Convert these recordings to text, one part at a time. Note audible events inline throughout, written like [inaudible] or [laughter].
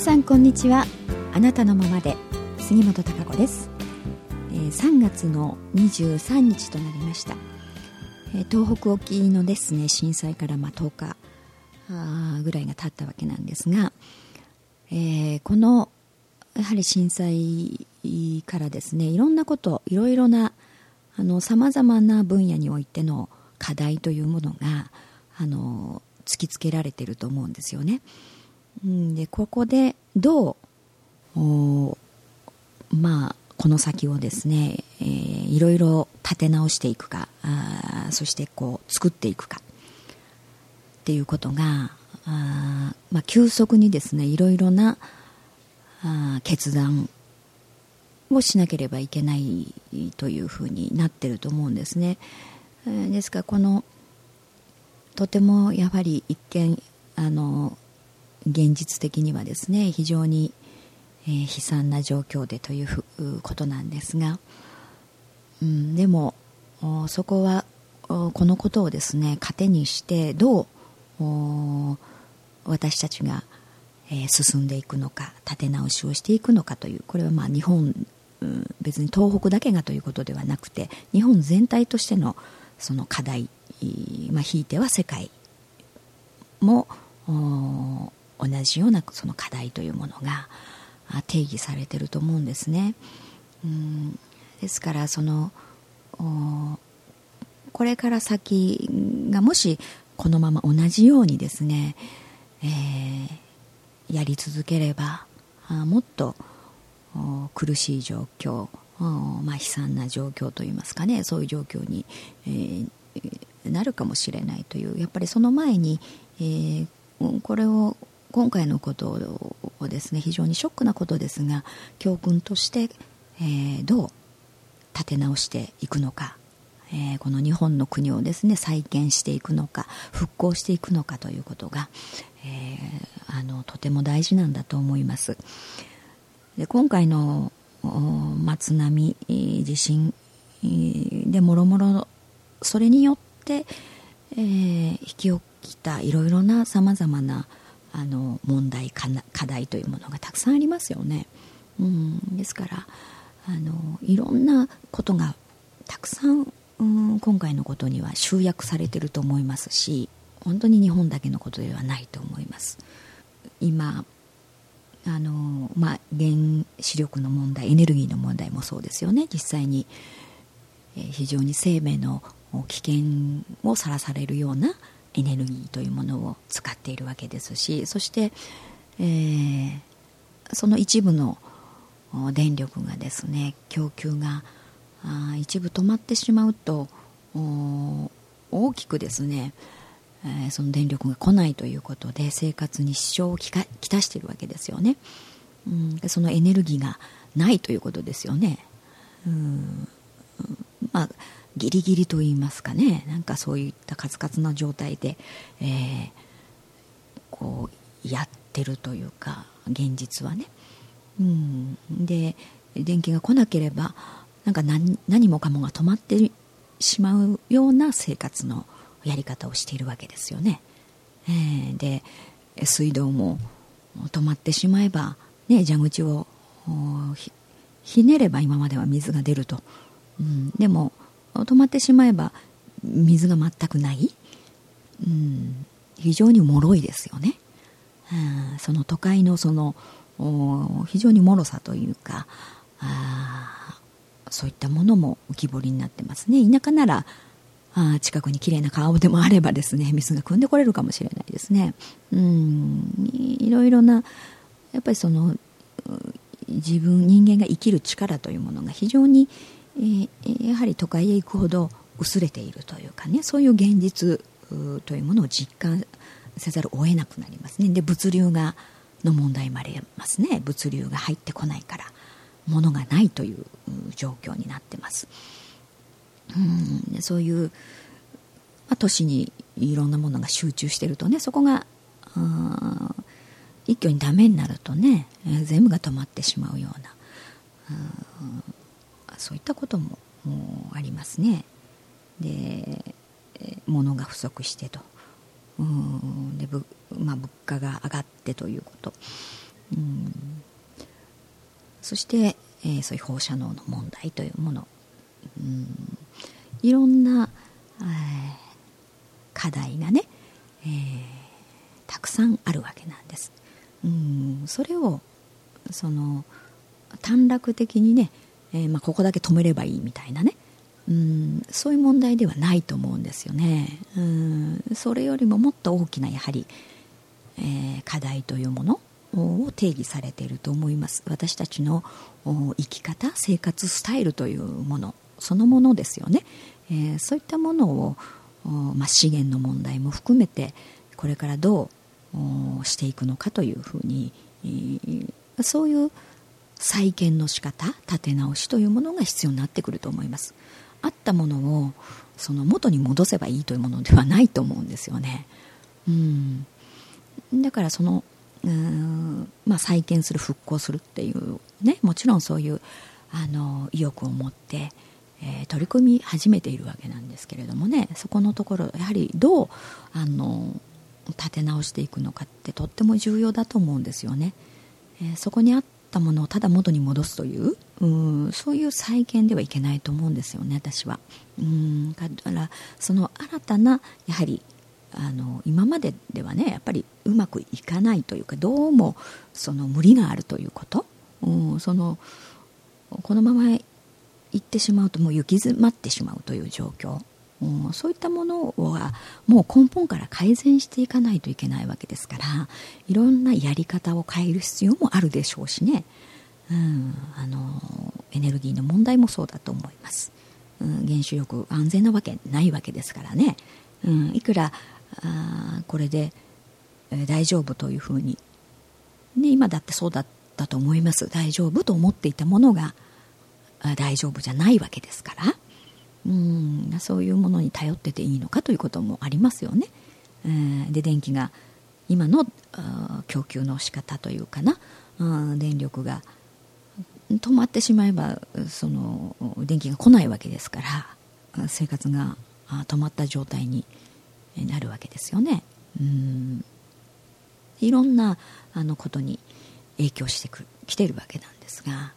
皆さんこんにちは。あなたのままで杉本孝子です、えー、3月の23日となりました、えー、東北沖のですね震災からまあ10日ぐらいが経ったわけなんですが、えー、このやはり震災からですねいろんなこといろいろなさまざまな分野においての課題というものがあの突きつけられていると思うんですよね。うんでここでどうまあこの先をですね、えー、いろいろ立て直していくかあそしてこう作っていくかっていうことがあ、まあ、急速にですねいろいろなあ決断をしなければいけないというふうになってると思うんですね。えー、ですからこのとてもやはり一見あの現実的にはですね非常に、えー、悲惨な状況でということなんですが、うん、でもそこはこのことをですね糧にしてどう私たちが、えー、進んでいくのか立て直しをしていくのかというこれはまあ日本、うん、別に東北だけがということではなくて日本全体としてのその課題、まあ、ひいては世界も同じようなその課題というものが定義されてると思うんですね。うんですからそのこれから先がもしこのまま同じようにですね、えー、やり続ければもっと苦しい状況、まあ、悲惨な状況といいますかねそういう状況に、えー、なるかもしれないというやっぱりその前に、えー、これを今回のことをですね非常にショックなことですが教訓として、えー、どう立て直していくのか、えー、この日本の国をですね再建していくのか復興していくのかということが、えー、あのとても大事なんだと思います。で今回の津波地震でもろもろそれによって、えー、引き起きたいろいろなさまざまなあの問題課題というものがたくさんありますよね。うん、ですからあのいろんなことがたくさん、うん、今回のことには集約されてると思いますし本当に日本だけのことではないと思います。今あの、まあ、原子力の問題エネルギーの問題もそうですよね実際に、え、非常に生命の危険をさらされるようなエネルギーというものを使っているわけですしそして、えー、その一部の電力がですね供給があ一部止まってしまうと大きくですね、えー、その電力が来ないということで生活に支障をきたしているわけですよね、うん、そのエネルギーがないということですよね、うんまあギリギリと言いますかね。なんかそういったカツカツな状態で、えー、こうやってるというか現実はね、うん、で電気が来なければなんか何何もかもが止まってしまうような生活のやり方をしているわけですよね、えー、で水道も止まってしまえば、ね、蛇口をひねれば今までは水が出ると、うん、でも止まってしまえば水が全くない、うん、非常に脆いですよね、うん、その都会のその非常に脆さというかあそういったものも浮き彫りになってますね。田舎ならあ近くにきれいな川でもあればですね水が汲んでこれるかもしれないですね。うん。いろいろなやっぱりその自分人間が生きる力というものが非常にえー、やはり都会へ行くほど薄れているというかねそういう現実というものを実感せざるを得なくなりますね。で物流がの問題もありますね。物流が入ってこないから物がないという状況になってます。うん。そういう、まあ、都市にいろんなものが集中してるとねそこが一挙にダメになるとね全部が止まってしまうようなそういったこともありますね。で物が不足してと。うんで、まあ、物価が上がってということ。うん。そして、えー、そういう放射能の問題というもの、うん、いろんな、えー、課題がね、えー、たくさんあるわけなんです。うん、それをその短絡的にね、えー、まあ、ここだけ止めればいいみたいなね、うん、そういう問題ではないと思うんですよね。うんそれよりももっと大きなやはり、えー、課題というものを定義されていると思います。私たちの生き方生活スタイルというものそのものですよね、えー、そういったものを、まあ、資源の問題も含めてこれからどうしていくのかというふうに、そういう再建の仕方立て直しというものが必要になってくると思います。あったものをその元に戻せばいいというものではないと思うんですよね。うん。だからそのうんまあ、再建する復興するっていうねもちろんそういうあの意欲を持って、えー、取り組み始めているわけなんですけれどもね。そこのところやはりどうあの立て直していくのかってとっても重要だと思うんですよね、えー、そこにあったものをただ元に戻すといううんそういう再建ではいけないと思うんですよね私は。うんだからその新たなやはりあの今までではねやっぱりうまくいかないというかどうもその無理があるということ、うん、そのこのまま行ってしまうともう行き詰まってしまうという状況、うん、そういったものはもう根本から改善していかないといけないわけですからいろんなやり方を変える必要もあるでしょうしね、うん、あのエネルギーの問題もそうだと思います、うん、原子力安全なわけないわけですからね、うん、いくらあこれで、えー、大丈夫というふうに、ね、今だってそうだったと思います。大丈夫と思っていたものが大丈夫じゃないわけですから。うんそういうものに頼ってていいのかということもありますよね。えー、で電気が今の供給の仕方というかな電力が止まってしまえばその電気が来ないわけですから生活が止まった状態になるわけですよね。うんいろんなあのことに影響してくきてるわけなんですが、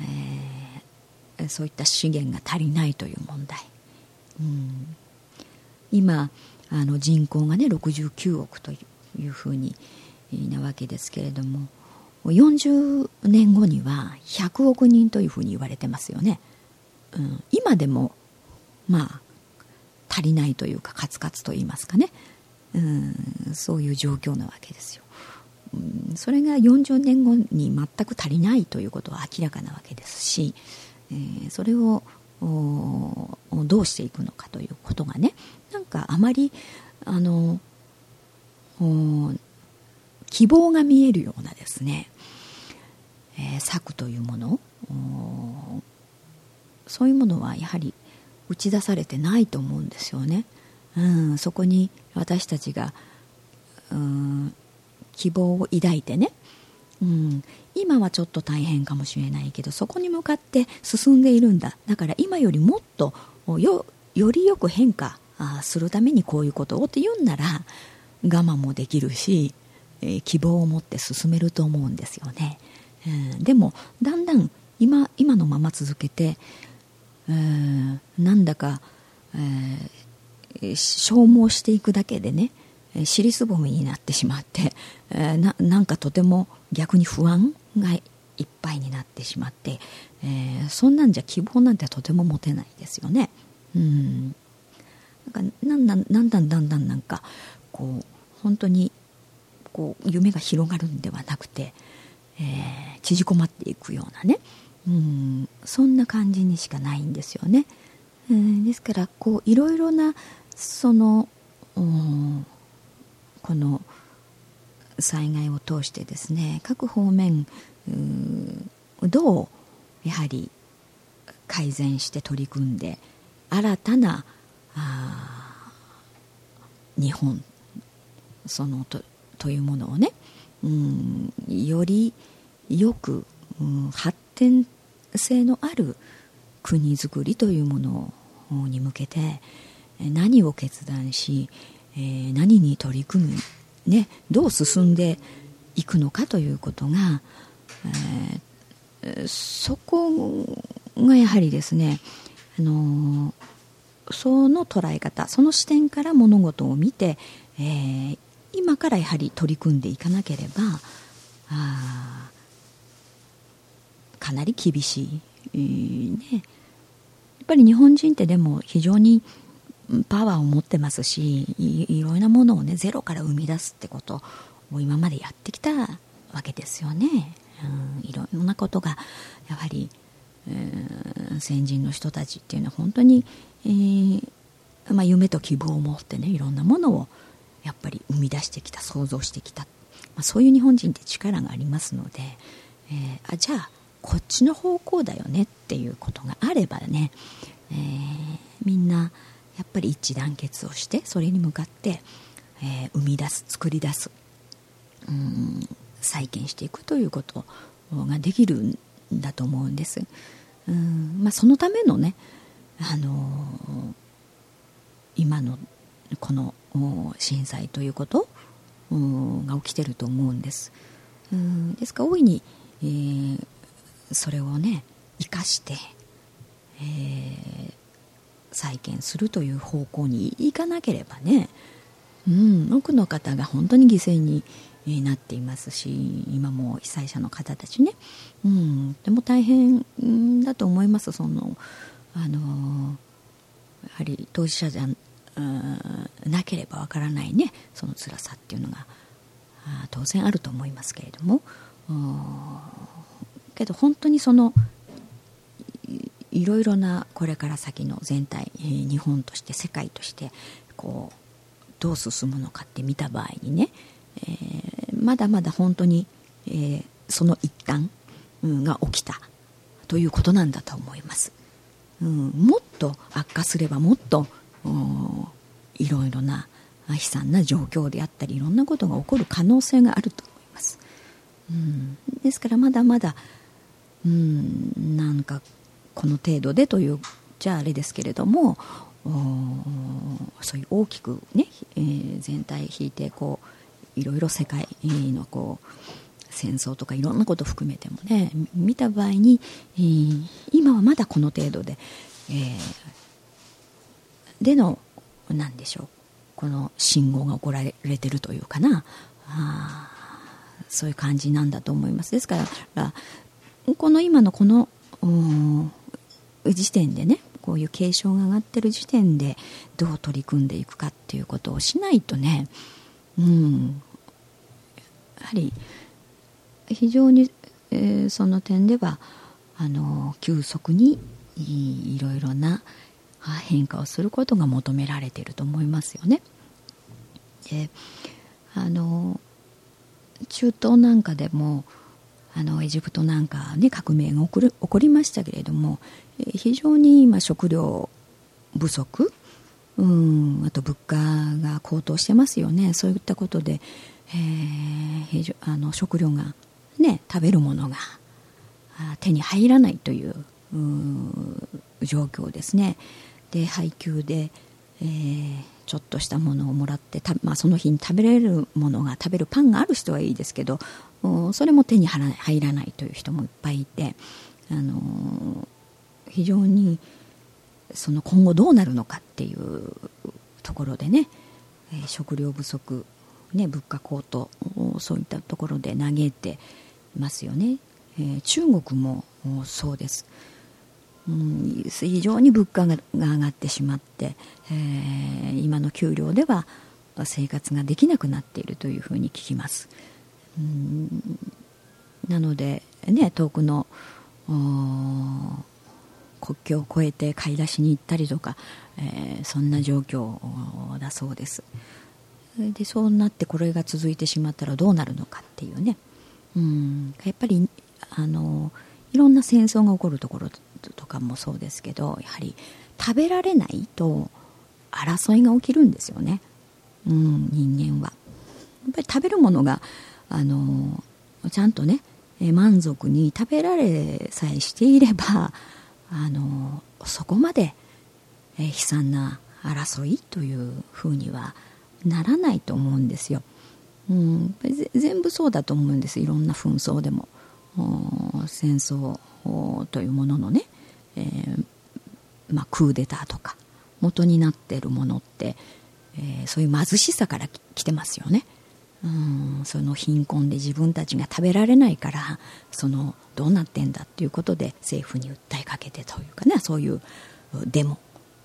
えー、そういった資源が足りないという問題、うん、今あの人口がね69億というふうになわけですけれども40年後には100億人というふうに言われてますよね、うん、今でもまあ足りないというかカツカツと言いますかね。うん。そういう状況なわけですよ。うん。それが40年後に全く足りないということは明らかなわけですし、えー、それをどうしていくのかということがねなんかあまりあの希望が見えるようなですね、えー、策というものそういうものはやはり打ち出されてないと思うんですよね。うん、そこに私たちが、うん、希望を抱いてね、うん、今はちょっと大変かもしれないけどそこに向かって進んでいるんだ。だから今よりもっとよりよく変化するためにこういうことをって言うんなら我慢もできるし、えー、希望を持って進めると思うんですよね、うん、でもだんだん今今のまま続けてえー、なんだか、えー、消耗していくだけでね尻すぼみになってしまって、えー、なんかとても逆に不安がいっぱいになってしまって、えー、そんなんじゃ希望なんてとても持てないですよね。うんなんかなんだんだんだんだんだんなんかこう本当にこう夢が広がるんではなくて、えー、縮こまっていくようなね、うんそんな感じにしかないんですよね。うん、ですからこういろいろなその、うん、この災害を通してですね各方面どうやはり改善して取り組んで新たな日本そのとというものをね、うん、よりよく、うん、発展性のある国づくりというものに向けて何を決断し、何に取り組む、ね、どう進んでいくのかということが、えー、そこがやはりですね、あのその捉え方その視点から物事を見て、えー、今からやはり取り組んでいかなければあかなり厳しい、ね、やっぱり日本人ってでも非常にパワーを持ってますしいろいろなものをねゼロから生み出すってことを今までやってきたわけですよね、うん、いろんなことがやはり、えー、先人の人たちっていうのは本当に、えー、まあ、夢と希望を持ってねいろんなものをやっぱり生み出してきた想像してきた、まあ、そういう日本人って力がありますので、えー、あじゃあこっちの方向だよねっていうことがあればね、えー、みんなやっぱり一致団結をしてそれに向かって、えー、生み出す作り出すうん再建していくということができるんだと思うんです。うんまあそのためのねあのー、今のこの震災ということが起きてると思うんです。うんですから大いに、えー、それをね生かして、えー、再建するという方向に行かなければね、うん、多くの方が本当に犠牲になっていますし今も被災者の方たちね、うん、でも大変だと思います。そのあのやはり当事者じゃなければわからないね。その辛さっていうのが当然あると思いますけれども。けど本当にそのいろいろなこれから先の全体、えー、日本として世界としてこうどう進むのかって見た場合にね、えー、まだまだ本当に、えー、その一端、うん、が起きたということなんだと思います、うん、もっと悪化すればもっといろいろな悲惨な状況であったりいろんなことが起こる可能性があると思います、うん、ですからまだまだうんなんかこの程度でというじゃああれですけれどもそういう大きくね、えー、全体引いてこういろいろ世界のこう戦争とかいろんなことを含めてもね見た場合に、えー、今はまだこの程度で、えー、での何でしょうこの信号が行われてるというかなあそういう感じなんだと思います。ですからこの今のこの時点でねこういう警鐘が上がってる時点でどう取り組んでいくかっていうことをしないとねうんやはり非常に、えー、その点ではあの急速にいろいろな変化をすることが求められていると思いますよね。であの中東なんかでもあのエジプトなんかね革命が起こる起こりましたけれども非常に今食料不足うんあと物価が高騰してますよね。そういったことで、えー、あの食料がね食べるものが手に入らないという状況ですね。で配給で、えー、ちょっとしたものをもらってまあ、その日に食べれるものが食べるパンがある人はいいですけどそれも手に入らないという人もいっぱいいて、あの非常にその今後どうなるのかっていうところでね、え食料不足、ね、物価高騰そういったところで嘆いてますよね、え、中国もそうです、うん、非常に物価が上がってしまって、えー、今の給料では生活ができなくなっているというふうに聞きます。なので、ね、遠くの国境を越えて買い出しに行ったりとか、えー、そんな状況だそうです。でそうなってこれが続いてしまったらどうなるのかっていうね。うん。やっぱりあのいろんな戦争が起こるところとかもそうですけどやはり食べられないと争いが起きるんですよね、うん、人間は。やっぱり食べるものがあのちゃんとね満足に食べられさえしていれば [laughs] あのそこまで悲惨な争いというふうにはならないと思うんですよ。うん、全部そうだと思うんですいろんな紛争でも戦争というもののね、えー、まあ、クーデターとか元になっているものって、えー、そういう貧しさから来てますよね。うんその貧困で自分たちが食べられないからそのどうなってんだっていうことで政府に訴えかけてというかねそういうデモ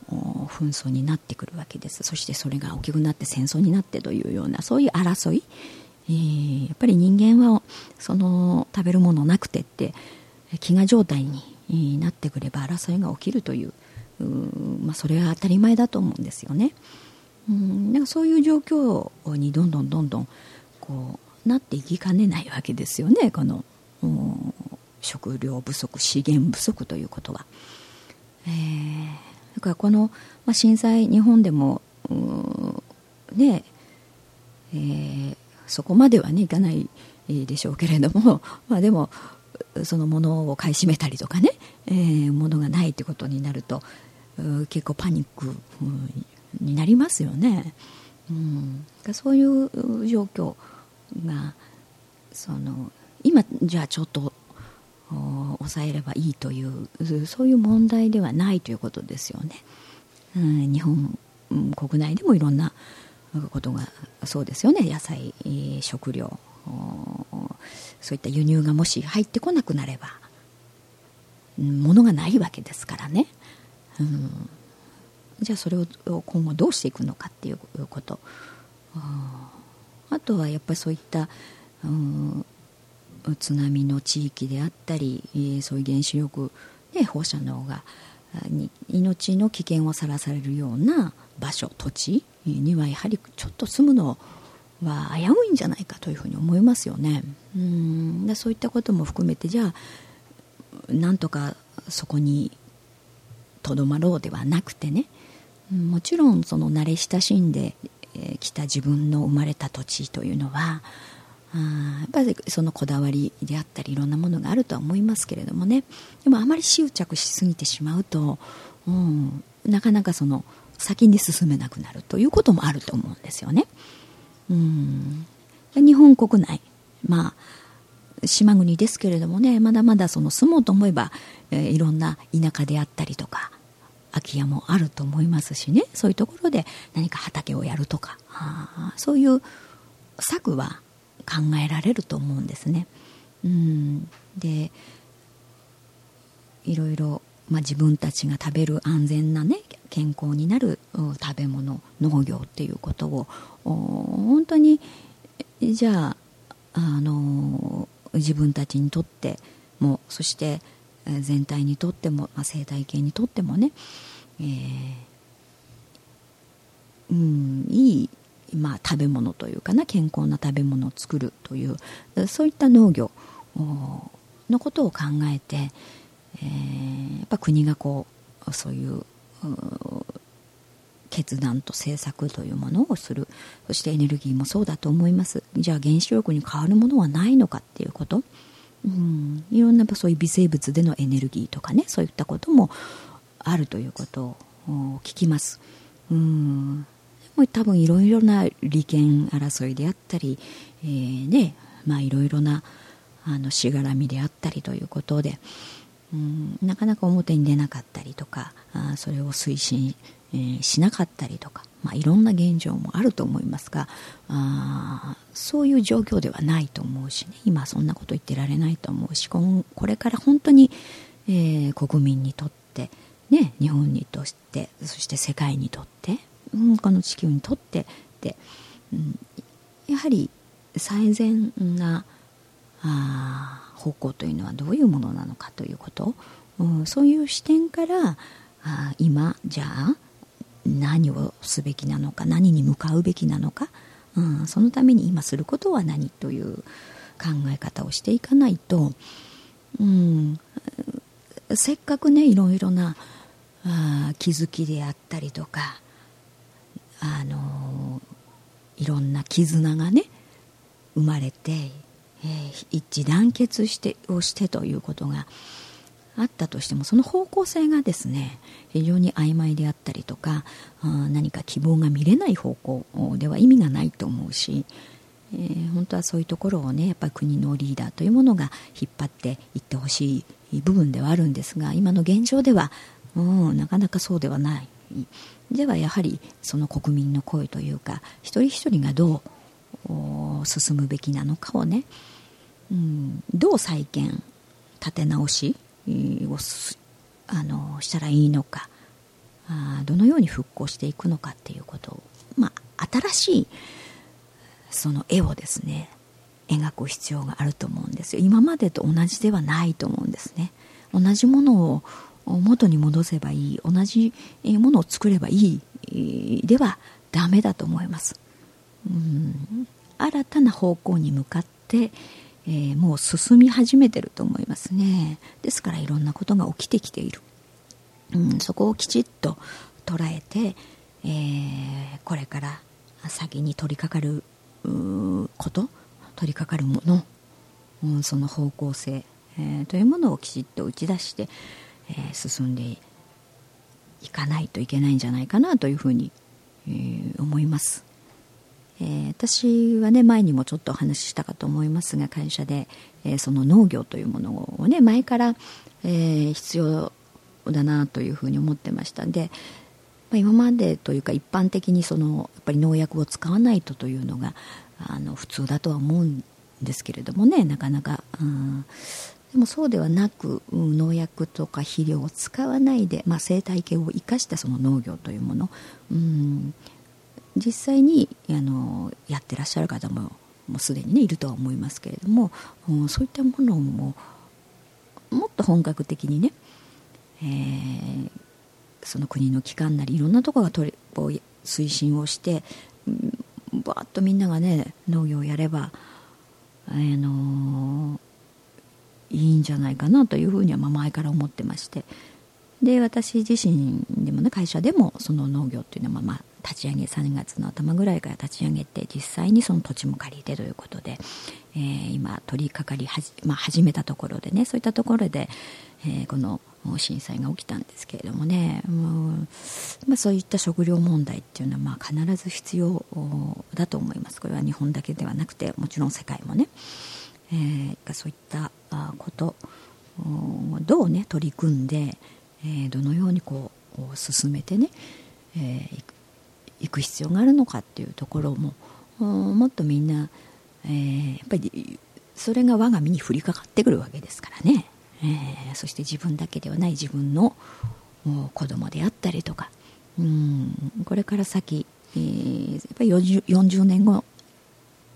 紛争になってくるわけですそしてそれが大きくなって戦争になってというようなそういう争い、えー、やっぱり人間はその食べるものなくてって飢餓状態になってくれば争いが起きるというまあ、それは当たり前だと思うんですよね。うんなんかそういう状況にどんどんどんどんこうなっていきかねないわけですよねこの食料不足資源不足ということは。えー、だからこの、まあ、震災日本でもねえー、そこまではねいかないでしょうけれども、[laughs] まあ、でもそのものを買い占めたりとかね、えー、物がないということになると結構パニックになりますよね。うん、そういう状況がその今じゃあちょっと抑えればいいというそういう問題ではないということですよね。うん、日本国内でもいろんなことがそうですよね。野菜食料そういった輸入がもし入ってこなくなれば物がないわけですからね、うん、じゃあそれを今後どうしていくのかっていうこと。あとはやっぱりそういった、うん、津波の地域であったりそういう原子力、ね、放射能がに命の危険をさらされるような場所土地にはやはりちょっと住むのは危ういんじゃないかというふうに思いますよね。うん。でそういったことも含めてじゃあなんとかそこにとどまろうではなくてねもちろんその慣れ親しんできた自分の生まれた土地というのはあやっぱりそのこだわりであったりいろんなものがあるとは思いますけれどもねでもあまり執着しすぎてしまうと、うん、なかなかその先に進めなくなるということもあると思うんですよね。うん日本国内まあ島国ですけれどもねまだまだその住もうと思えば、えー、いろんな田舎であったりとか空き家もあると思いますしね。そういうところで何か畑をやるとか。そういう策は考えられると思うんですね。うん。でいろいろ、まあ、自分たちが食べる安全なね健康になる食べ物農業っていうことを本当にじゃああの自分たちにとってもそして全体にとっても、まあ、生態系にとってもね、えー、うんいい、まあ、食べ物というかな健康な食べ物を作るというそういった農業のことを考えて、えー、やっぱ国がこうそういう決断と政策というものをする。そしてエネルギーもそうだと思います。じゃあ原子力に変わるものはないのかっていうこと、うん、いろんなそういう微生物でのエネルギーとかねそういったこともあるということを聞きます。うん。も多分いろいろな利権争いであったり、えー、ねまあ、いろいろなあのしがらみであったりということで、うん、なかなか表に出なかったりとかあそれを推進、えー、しなかったりとか、まあ、いろんな現状もあると思いますがあそういう状況ではないと思うしね。今そんなこと言ってられないと思うしこれから本当に、えー、国民にとって、ね、日本にとってそして世界にとって、うん、この地球にとってで、うん、やはり最善なあ方向というのはどういうものなのかということ、うん、そういう視点からあ今じゃあ何をすべきなのか何に向かうべきなのか、うん、そのために今することは何という考え方をしていかないと、うん、せっかくねいろいろなあ気づきであったりとか、あのいろんな絆がね生まれてえー、一致団結してをしてということがあったとしてもその方向性がですね非常に曖昧であったりとか何か希望が見れない方向では意味がないと思うし、えー、本当はそういうところをねやっぱり国のリーダーというものが引っ張っていってほしい部分ではあるんですが今の現状では、うん、なかなかそうではない。ではやはりその国民の声というか一人一人がどう進むべきなのかをね、うん、どう再建立て直しをあのしたらいいのかあどのように復興していくのかっていうことを、まあ、新しいその絵をですね描く必要があると思うんですよ。今までと同じではないと思うんですね。同じものを元に戻せばいい同じものを作ればいいではダメだと思います。うん。新たな方向に向かって、えー、もう進み始めてると思いますね。ですからいろんなことが起きてきている、うん、そこをきちっと捉えて、えー、これから先に取り掛かること取り掛かるもの、うん、その方向性、えー、というものをきちっと打ち出して、え、進んでいかないといけないんじゃないかなというふうに、え、思います、えー、私はね前にもちょっとお話ししたかと思いますが会社で、えその農業というものをね前から、え必要だなというふうに思ってましたんで、まあ、今までというか一般的にそのやっぱり農薬を使わないとというのがあの普通だとは思うんですけれどもねなかなか、うん、でもそうではなく、農薬とか肥料を使わないで、まあ、生態系を生かしたその農業というもの、うん、実際にあのやってらっしゃる方ももうすでに、ね、いるとは思いますけれども、うん、そういったものももっと本格的にね、えー、その国の機関なりいろんなところが取り推進をして、バーッとみんながね農業をやれば、あのーいいんじゃないかなというふうには前から思ってまして。で私自身でもね会社でもその農業っていうのはまあ立ち上げ3月の頭ぐらいから立ち上げて実際にその土地も借りてということで、えー、今取り掛かりはじ、まあ、始めたところでねそういったところで、えー、この震災が起きたんですけれどもねもう、まあ、そういった食料問題っていうのはまあ必ず必要だと思いますこれは日本だけではなくてもちろん世界もね。えー、そういったことどうね取り組んで、えー、どのようにこう進めてね、えー、いく必要があるのかっていうところももっとみんな、えー、やっぱりそれが我が身に降りかかってくるわけですからね、えー、そして自分だけではない自分の子供であったりとか。うんこれから先、えー、やっぱり 40, 40年後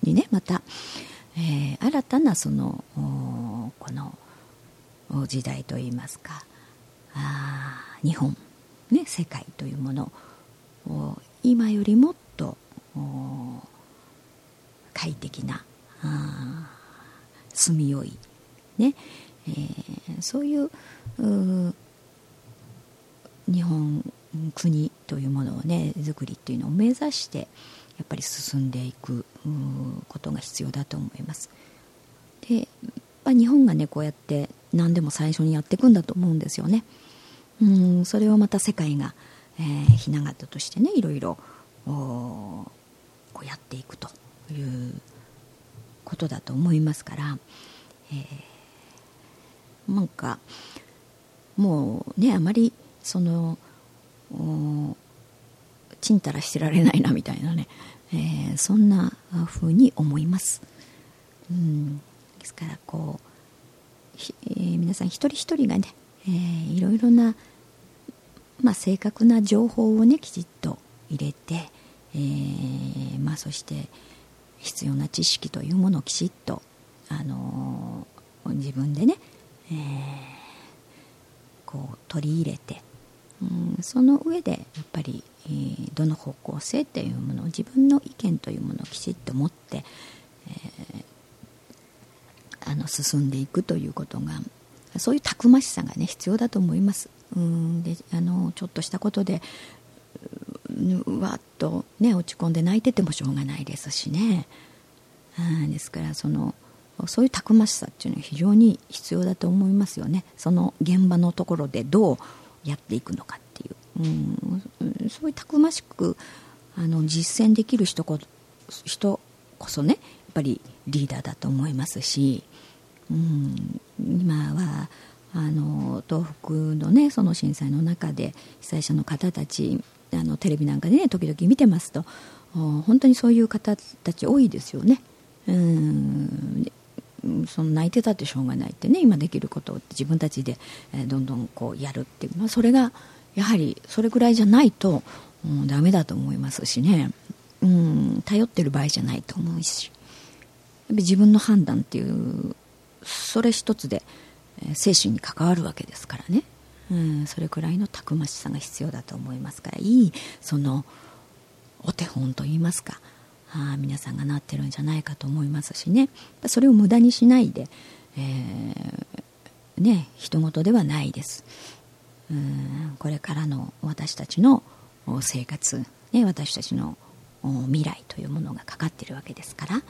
にねまた、えー、新たなそのこの時代といいますかあ日本、ね、世界というものを今よりもっと快適な住みよい、ねえー、そういう日本国というものをね作りっていうのを目指してやっぱり進んでいくことが必要だと思います。で、まあ、日本がねこうやって何でも最初にやっていくんだと思うんですよね。うんそれをまた世界が、えー、ひな形としてねいろいろこうやっていくということだと思いますから、えー、なんかもうねあまりそのちんたらしてられないなみたいなね、えー、そんな風に思います。うん、ですからこう、えー、皆さん一人一人がね、えー、いろいろな、まあ、正確な情報をねきちっと入れて、えーまあ、そして必要な知識というものをきちっと、あのー、自分でね、えー、こう取り入れて、うん、その上でやっぱりえー、どの方向性っていうものを自分の意見というものをきちっと持って、え、あの進んでいくということがそういうたくましさがね必要だと思います。うんであのちょっとしたことでうわっと、ね、落ち込んで泣いててもしょうがないですしね。うんですからそのそういうたくましさっていうのは非常に必要だと思いますよね。その現場のところでどうやっていくのかっていう。うん、そういうたくましくあの実践できる人こ人こそねやっぱぱりリーダーだと思いますし、うん、今はあの東北のねその震災の中で被災者の方たちあのテレビなんかでね時々見てますと本当にそういう方たち多いですよね。うん。その泣いてたってしょうがないってね今できることを自分たちで、どんどんこうやるっていう、まあ、それがやはりそれぐらいじゃないと、うん、ダメだと思いますしね、うん、頼ってる場合じゃないと思うし。自分の判断っていうそれ一つで、精神に関わるわけですからね、うん、それくらいのたくましさが必要だと思いますから。いいそのお手本といいますか。あ皆さんがなってるんじゃないかと思いますしね。それを無駄にしないで、えー、ね人事ではないです。うんこれからの私たちの生活、ね、私たちの未来というものがかかってるわけですから、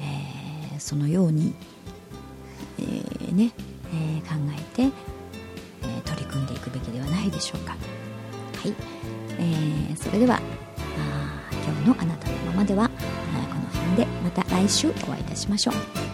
えー、そのように、えー、ねえー、考えて、え取り組んでいくべきではないでしょうか。はい、えーそれではあ今日のあなたのままではこの辺でまた来週お会いいたしましょう。